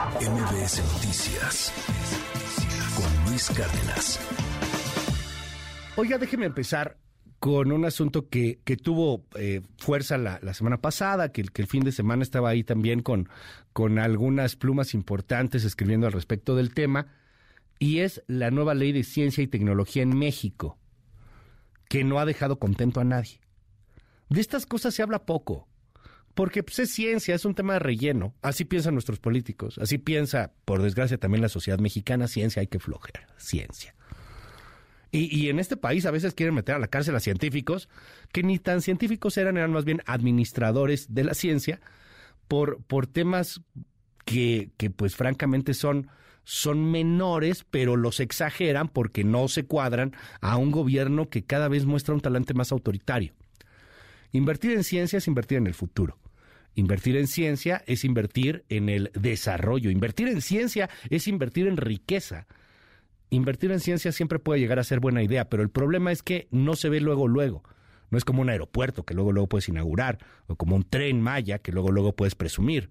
MBS Noticias con Luis Cárdenas. Oiga, déjeme empezar con un asunto que, que tuvo eh, fuerza la, semana pasada, que, que, el fin de semana estaba ahí también con, con algunas plumas importantes escribiendo al respecto del tema, y es la nueva ley de ciencia y tecnología en México, que no ha dejado contento a nadie. De estas cosas se habla poco. Porque pues, es ciencia, es un tema de relleno. Así piensan nuestros políticos. Así piensa, por desgracia, también la sociedad mexicana. Ciencia hay que flojer. Ciencia. Y, y, en este país a veces quieren meter a la cárcel a científicos que ni tan científicos eran, eran más bien administradores de la ciencia por, por temas que, que pues francamente son, son menores, pero los exageran porque no se cuadran a un gobierno que cada vez muestra un talante más autoritario. Invertir en ciencia es invertir en el futuro. Invertir en ciencia es invertir en el desarrollo. Invertir en ciencia es invertir en riqueza. Invertir en ciencia siempre puede llegar a ser buena idea, pero el problema es que no se ve luego luego. No es como un aeropuerto que luego luego puedes inaugurar o como un tren Maya que luego luego puedes presumir,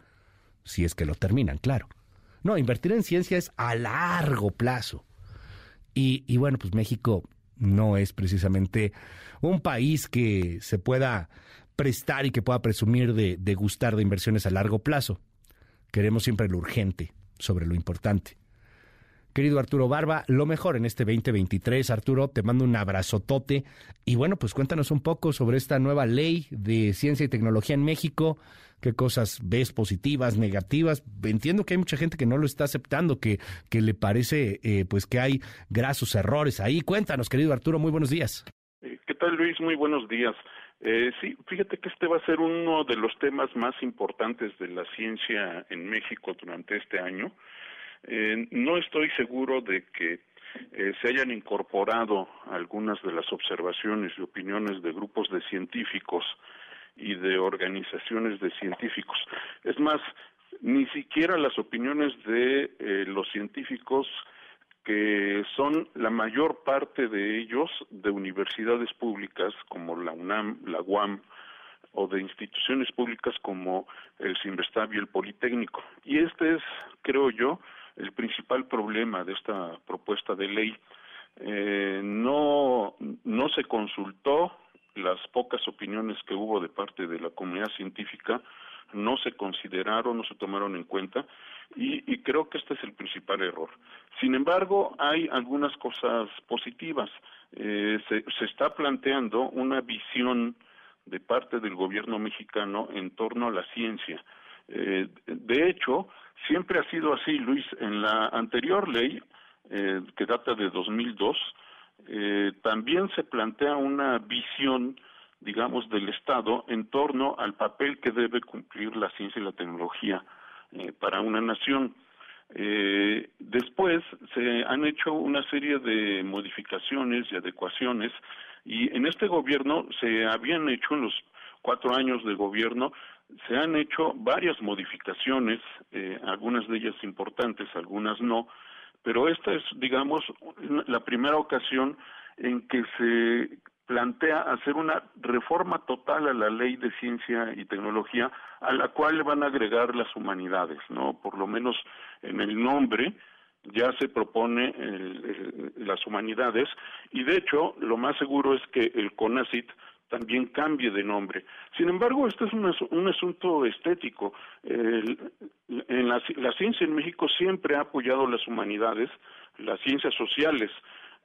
si es que lo terminan, claro. No, invertir en ciencia es a largo plazo. Y, y bueno, pues México no es precisamente un país que se pueda prestar y que pueda presumir de, de gustar de inversiones a largo plazo. Queremos siempre lo urgente sobre lo importante. Querido Arturo Barba, lo mejor en este 2023. Arturo, te mando un abrazotote. Y bueno, pues cuéntanos un poco sobre esta nueva ley de ciencia y tecnología en México. ¿Qué cosas ves positivas, negativas? Entiendo que hay mucha gente que no lo está aceptando, que, que le parece eh, pues que hay grasos errores ahí. Cuéntanos, querido Arturo, muy buenos días. Eh, ¿Qué tal, Luis? Muy buenos días. Eh, sí, fíjate que este va a ser uno de los temas más importantes de la ciencia en México durante este año. Eh, no estoy seguro de que eh, se hayan incorporado algunas de las observaciones y opiniones de grupos de científicos y de organizaciones de científicos. Es más, ni siquiera las opiniones de eh, los científicos que son la mayor parte de ellos de universidades públicas como la UNAM, la UAM o de instituciones públicas como el CIMBESTAB y el Politécnico. Y este es, creo yo, el principal problema de esta propuesta de ley. Eh, no, no se consultó las pocas opiniones que hubo de parte de la comunidad científica, no se consideraron, no se tomaron en cuenta y, creo que este es el principal error. Sin embargo, hay algunas cosas positivas. Eh, se, se está planteando una visión de parte del gobierno mexicano en torno a la ciencia. Eh, de hecho, siempre ha sido así, Luis. En la anterior ley, eh, que data de 2002, eh, también se plantea una visión, digamos, del Estado en torno al papel que debe cumplir la ciencia y la tecnología para una nación. después se han hecho una serie de modificaciones y adecuaciones y en este gobierno se habían hecho en los cuatro años de gobierno se han hecho varias modificaciones, eh, algunas de ellas importantes, algunas no, pero esta es, digamos, la primera ocasión en que se plantea hacer una reforma total a la ley de ciencia y tecnología, a la cual van a agregar las humanidades, ¿no? Por lo menos en el nombre ya se propone las humanidades y de hecho lo más seguro es que el CONACIT también cambie de nombre. Sin embargo, este es un, asunto estético. en la, ciencia en México siempre ha apoyado las humanidades, las ciencias sociales.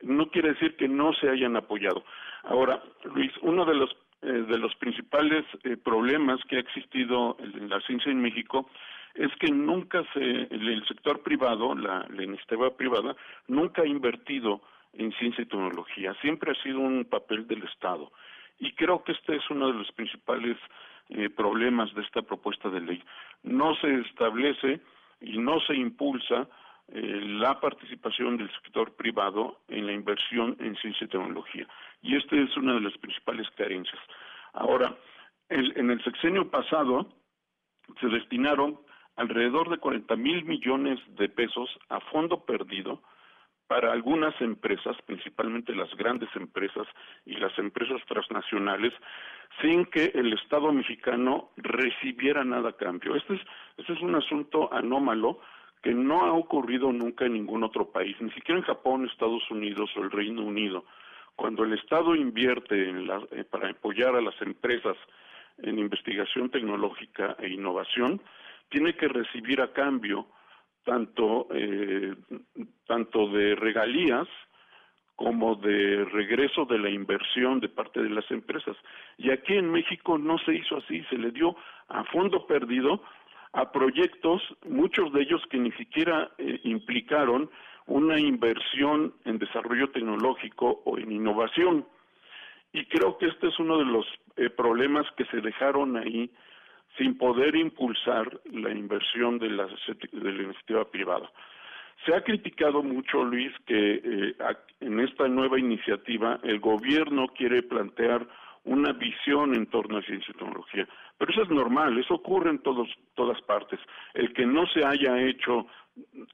No quiere decir que no se hayan apoyado. Ahora, Luis, uno de los eh, de los principales eh, problemas que ha existido en la ciencia en México es que nunca se, el sector privado, la, la iniciativa privada, nunca ha invertido en ciencia y tecnología. Siempre ha sido un papel del Estado. Y creo que este es uno de los principales eh, problemas de esta propuesta de ley. No se establece y no se impulsa eh, la participación del sector privado en la inversión en ciencia y tecnología. Y esta es una de las principales carencias. Ahora, en el sexenio pasado se destinaron alrededor de 40 mil millones de pesos a fondo perdido para algunas empresas, principalmente las grandes empresas y las empresas transnacionales, sin que el Estado mexicano recibiera nada a cambio. Este es, este es un asunto anómalo que no ha ocurrido nunca en ningún otro país, ni siquiera en Japón, Estados Unidos o el Reino Unido. Cuando el Estado invierte eh, para apoyar a las empresas en investigación tecnológica e innovación, tiene que recibir a cambio tanto, eh, tanto de regalías como de regreso de la inversión de parte de las empresas. Y aquí en México no se hizo así, se le dio a fondo perdido a proyectos, muchos de ellos que ni siquiera eh, implicaron una inversión en desarrollo tecnológico o en innovación. Y creo que este es uno de los eh, problemas que se dejaron ahí sin poder impulsar la inversión de la, iniciativa privada. Se ha criticado mucho, Luis, que eh, en esta nueva iniciativa el gobierno quiere plantear una visión en torno a ciencia y tecnología. Pero eso es normal, eso ocurre en todos, todas partes. El que no se haya hecho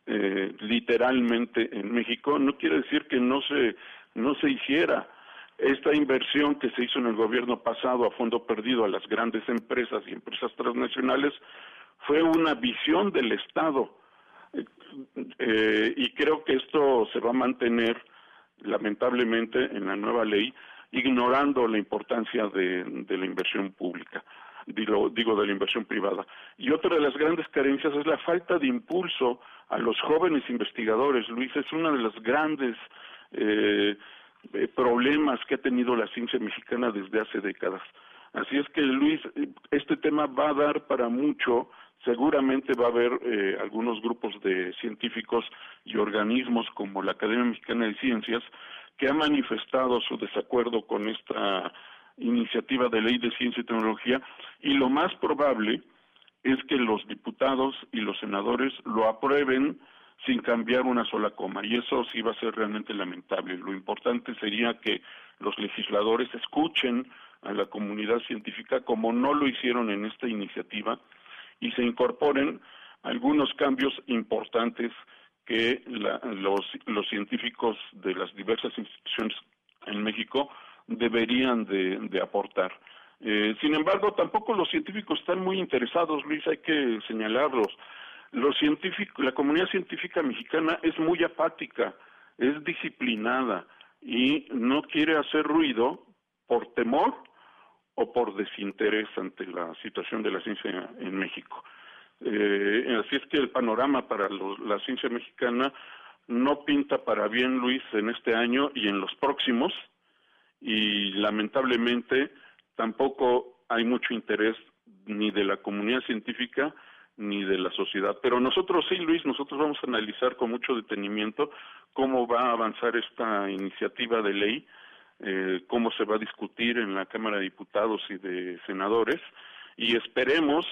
eh, literalmente en México no quiere decir que no se, no se hiciera. Esta inversión que se hizo en el gobierno pasado a fondo perdido a las grandes empresas y empresas transnacionales fue una visión del Estado. Eh, y creo que esto se va a mantener lamentablemente en la nueva ley ignorando la importancia de, la inversión pública, digo, de la inversión privada. Y otra de las grandes carencias es la falta de impulso a los jóvenes investigadores. Luis, es uno de los grandes eh, eh, problemas que ha tenido la ciencia mexicana desde hace décadas. Así es que, Luis, este tema va a dar para mucho. Seguramente va a haber eh, algunos grupos de científicos y organismos como la Academia Mexicana de Ciencias que ha manifestado su desacuerdo con esta iniciativa de ley de ciencia y tecnología y lo más probable es que los diputados y los senadores lo aprueben sin cambiar una sola coma y eso sí va a ser realmente lamentable. Lo importante sería que los legisladores escuchen a la comunidad científica como no lo hicieron en esta iniciativa y se incorporen algunos cambios importantes que los, científicos de las diversas instituciones en México deberían de, aportar. Eh, sin embargo, tampoco los científicos están muy interesados, Luis, hay que señalarlos. Los científicos, la comunidad científica mexicana es muy apática, es disciplinada y no quiere hacer ruido por temor o por desinterés ante la situación de la ciencia en México. Eh, así es que el panorama para la ciencia mexicana no pinta para bien, Luis, en este año y en los próximos, y lamentablemente tampoco hay mucho interés ni de la comunidad científica ni de la sociedad. Pero nosotros sí, Luis, nosotros vamos a analizar con mucho detenimiento cómo va a avanzar esta iniciativa de ley, eh, cómo se va a discutir en la Cámara de Diputados y de Senadores, y esperemos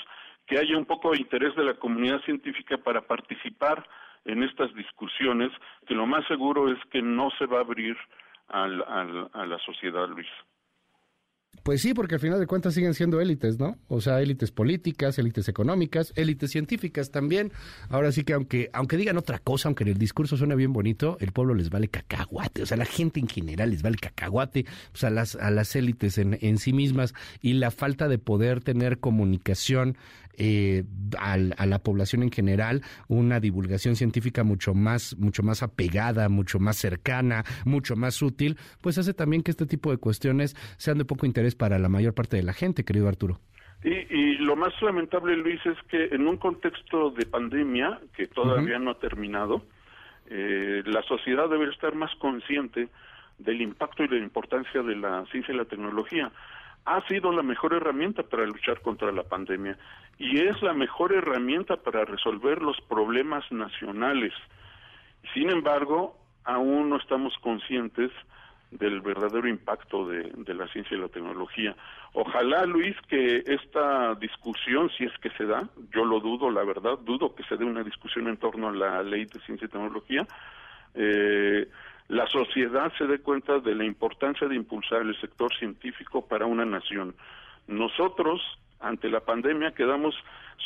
que haya un poco de interés de la comunidad científica para participar en estas discusiones, que lo más seguro es que no se va a abrir a la sociedad, Luis. Pues sí, porque al final de cuentas siguen siendo élites, ¿no? O sea, élites políticas, élites económicas, élites científicas también. Ahora sí que aunque, aunque digan otra cosa, aunque en el discurso suene bien bonito, el pueblo les vale cacahuate. O sea, la gente en general les vale cacahuate pues a las, a las élites en, en sí mismas y la falta de poder tener comunicación eh, a, la población en general una divulgación científica mucho más, mucho más apegada, mucho más cercana, mucho más útil, pues hace también que este tipo de cuestiones sean de poco interés para la mayor parte de la gente, querido Arturo. Y, lo más lamentable, Luis, es que en un contexto de pandemia que todavía no ha terminado, eh, la sociedad debe estar más consciente del impacto y la importancia de la ciencia y la tecnología ha sido la mejor herramienta para luchar contra la pandemia y es la mejor herramienta para resolver los problemas nacionales. Sin embargo, aún no estamos conscientes del verdadero impacto de, la ciencia y la tecnología. Ojalá, Luis, que esta discusión, si es que se da, yo lo dudo, la verdad, dudo que se dé una discusión en torno a la ley de ciencia y tecnología, eh, la sociedad se dé cuenta de la importancia de impulsar el sector científico para una nación. Nosotros, ante la pandemia, quedamos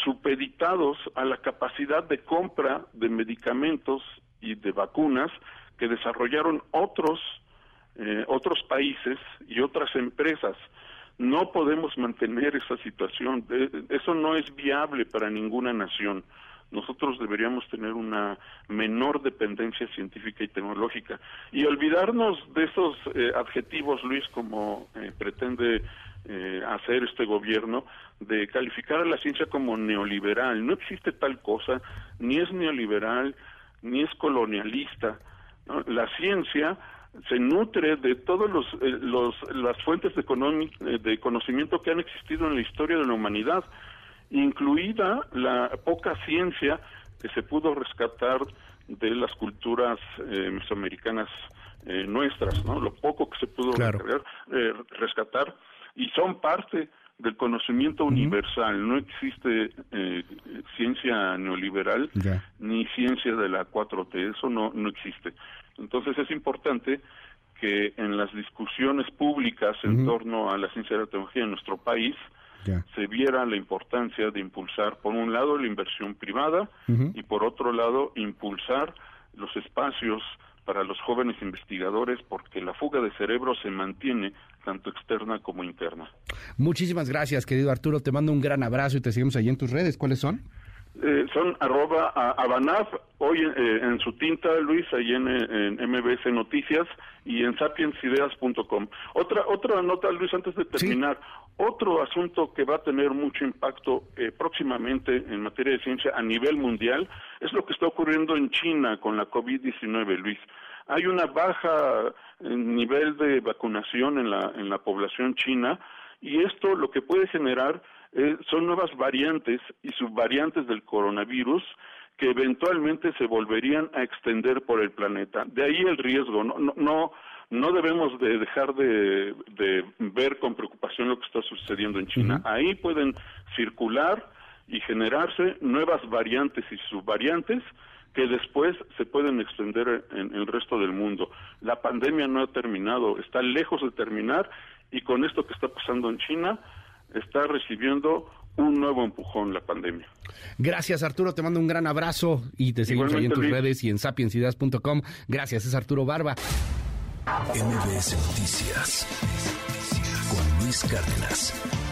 supeditados a la capacidad de compra de medicamentos y de vacunas que desarrollaron otros eh, otros países y otras empresas. No podemos mantener esa situación. Eso no es viable para ninguna nación. Nosotros deberíamos tener una menor dependencia científica y tecnológica y olvidarnos de esos eh, adjetivos, Luis, como eh, pretende eh, hacer este gobierno de calificar a la ciencia como neoliberal. No existe tal cosa, ni es neoliberal, ni es colonialista. La ciencia se nutre de todas los, las fuentes de, de conocimiento que han existido en la historia de la humanidad incluida la poca ciencia que se pudo rescatar de las culturas eh, mesoamericanas eh, nuestras, ¿no? Lo poco que se pudo eh, rescatar y son parte del conocimiento universal. No existe ciencia neoliberal ni ciencia de la 4T, eso no, no existe. Entonces es importante que en las discusiones públicas en torno a la ciencia y la tecnología en nuestro país, se viera la importancia de impulsar, por un lado, la inversión privada y por otro lado, impulsar los espacios para los jóvenes investigadores porque la fuga de cerebro se mantiene tanto externa como interna. Muchísimas gracias, querido Arturo. Te mando un gran abrazo y te seguimos ahí en tus redes. ¿Cuáles son? Eh, son arroba abanaf, hoy eh, en su tinta, Luis, ahí en, MBS Noticias y en sapiensideas.com. Otra, otra nota, Luis, antes de terminar. Otro asunto que va a tener mucho impacto eh, próximamente en materia de ciencia a nivel mundial es lo que está ocurriendo en China con la COVID-19, Luis. Hay una baja nivel de vacunación en la, en la población china y esto lo que puede generar eh, son nuevas variantes y subvariantes del coronavirus que eventualmente se volverían a extender por el planeta. De ahí el riesgo. No, no, no debemos de dejar de, ver con preocupación lo que está sucediendo en China. Ahí pueden circular y generarse nuevas variantes y subvariantes que después se pueden extender en el resto del mundo. La pandemia no ha terminado, está lejos de terminar y con esto que está pasando en China, está recibiendo un nuevo empujón la pandemia. Gracias Arturo, te mando un gran abrazo y te seguimos ahí en tus redes y en sapiensideas.com. Gracias, es Arturo Barba. MBS Noticias con Luis Cárdenas.